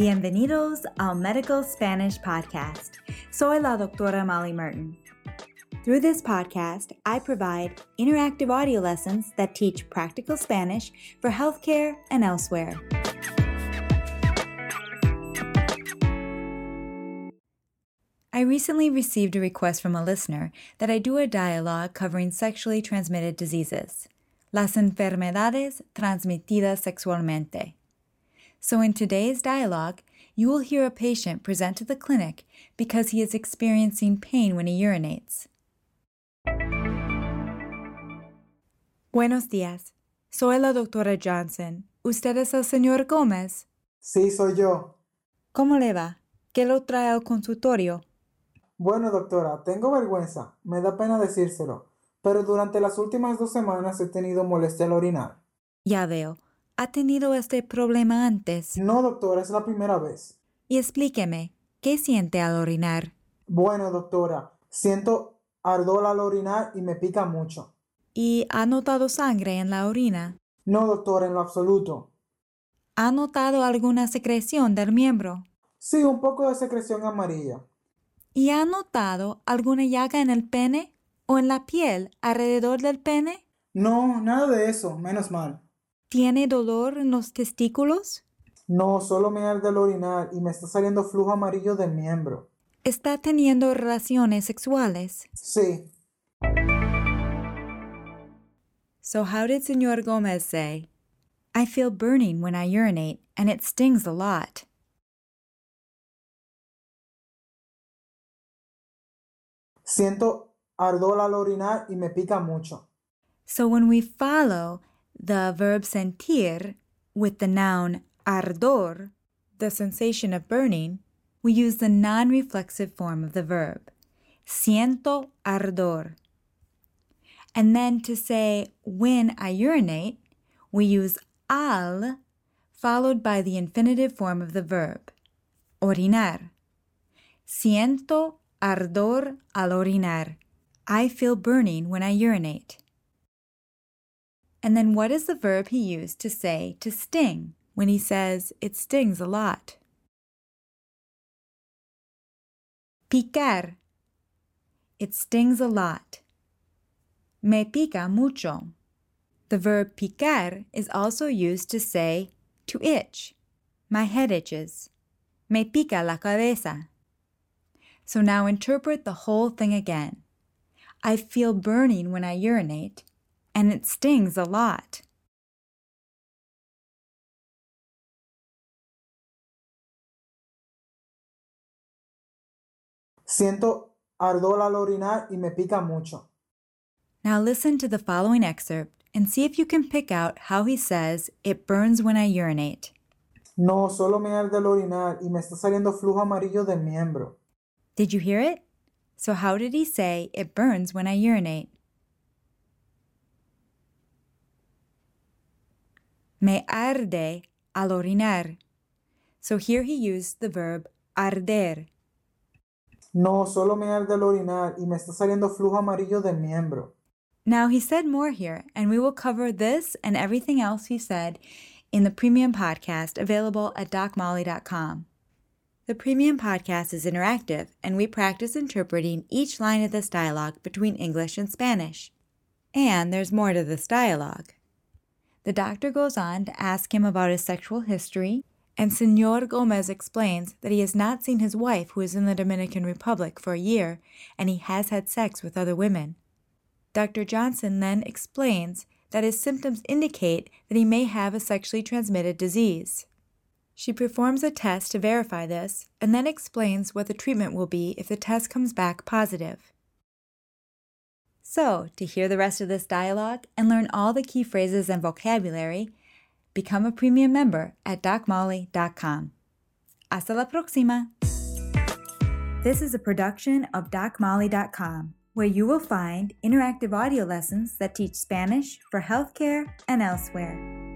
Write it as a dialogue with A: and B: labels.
A: Bienvenidos al Medical Spanish Podcast. Soy la doctora Molly Martin. Through this podcast, I provide interactive audio lessons that teach practical Spanish for healthcare and elsewhere. I recently received a request from a listener that I do a dialogue covering sexually transmitted diseases, las enfermedades transmitidas sexualmente. So, in today's dialogue, you will hear a patient present to the clinic because he is experiencing pain when he urinates. Buenos días. Soy la doctora Johnson. ¿Usted es el señor Gómez?
B: Sí, soy yo.
A: ¿Cómo le va? ¿Qué lo trae al consultorio?
B: Bueno, doctora, tengo vergüenza. Me da pena decírselo. Pero durante las últimas dos semanas he tenido molestia al orinar.
A: Ya veo. ¿Ha tenido este problema antes?
B: No, doctora, es la primera vez.
A: Y explíqueme, ¿qué siente al orinar?
B: Bueno, doctora, siento ardor al orinar y me pica mucho.
A: ¿Y ha notado sangre en la orina?
B: No, doctora, en lo absoluto.
A: ¿Ha notado alguna secreción del miembro?
B: Sí, un poco de secreción amarilla.
A: ¿Y ha notado alguna llaga en el pene o en la piel alrededor del pene?
B: No, nada de eso, menos mal.
A: ¿Tiene dolor en los testículos?
B: No, solo me arde el orinar y me está saliendo flujo amarillo del miembro.
A: ¿Está teniendo relaciones sexuales?
B: Sí.
A: So how did Señor Gomez say? I feel burning when I urinate and it stings a lot.
B: Siento ardor al orinar y me pica mucho.
A: So when we follow the verb sentir with the noun ardor, the sensation of burning, we use the non reflexive form of the verb. Siento ardor. And then to say when I urinate, we use al followed by the infinitive form of the verb. Orinar. Siento ardor al orinar. I feel burning when I urinate. And then what is the verb he used to say to sting when he says it stings a lot? Picar. It stings a lot. Me pica mucho. The verb picar is also used to say to itch. My head itches. Me pica la cabeza. So now interpret the whole thing again. I feel burning when I urinate, and it stings a lot.
B: Siento ardor al orinar y me pica mucho.
A: Now listen to the following excerpt and see if you can pick out how he says, It burns when I urinate.
B: No, solo me arde el orinar y me está saliendo flujo amarillo del miembro.
A: Did you hear it? So, how did he say, It burns when I urinate? Me arde al orinar. So, here he used the verb arder.
B: No, solo me arde el orinar y me está saliendo flujo amarillo del miembro.
A: Now, he said more here, and we will cover this and everything else he said in the premium podcast available at docmolly.com. The premium podcast is interactive, and we practice interpreting each line of this dialogue between English and Spanish. And there's more to this dialogue. The doctor goes on to ask him about his sexual history, and Senor Gomez explains that he has not seen his wife, who is in the Dominican Republic, for a year, and he has had sex with other women. Dr. Johnson then explains that his symptoms indicate that he may have a sexually transmitted disease. She performs a test to verify this and then explains what the treatment will be if the test comes back positive. So, to hear the rest of this dialogue and learn all the key phrases and vocabulary, become a premium member at docmolly.com. Hasta la próxima! This is a production of docmolly.com, where you will find interactive audio lessons that teach Spanish for healthcare and elsewhere.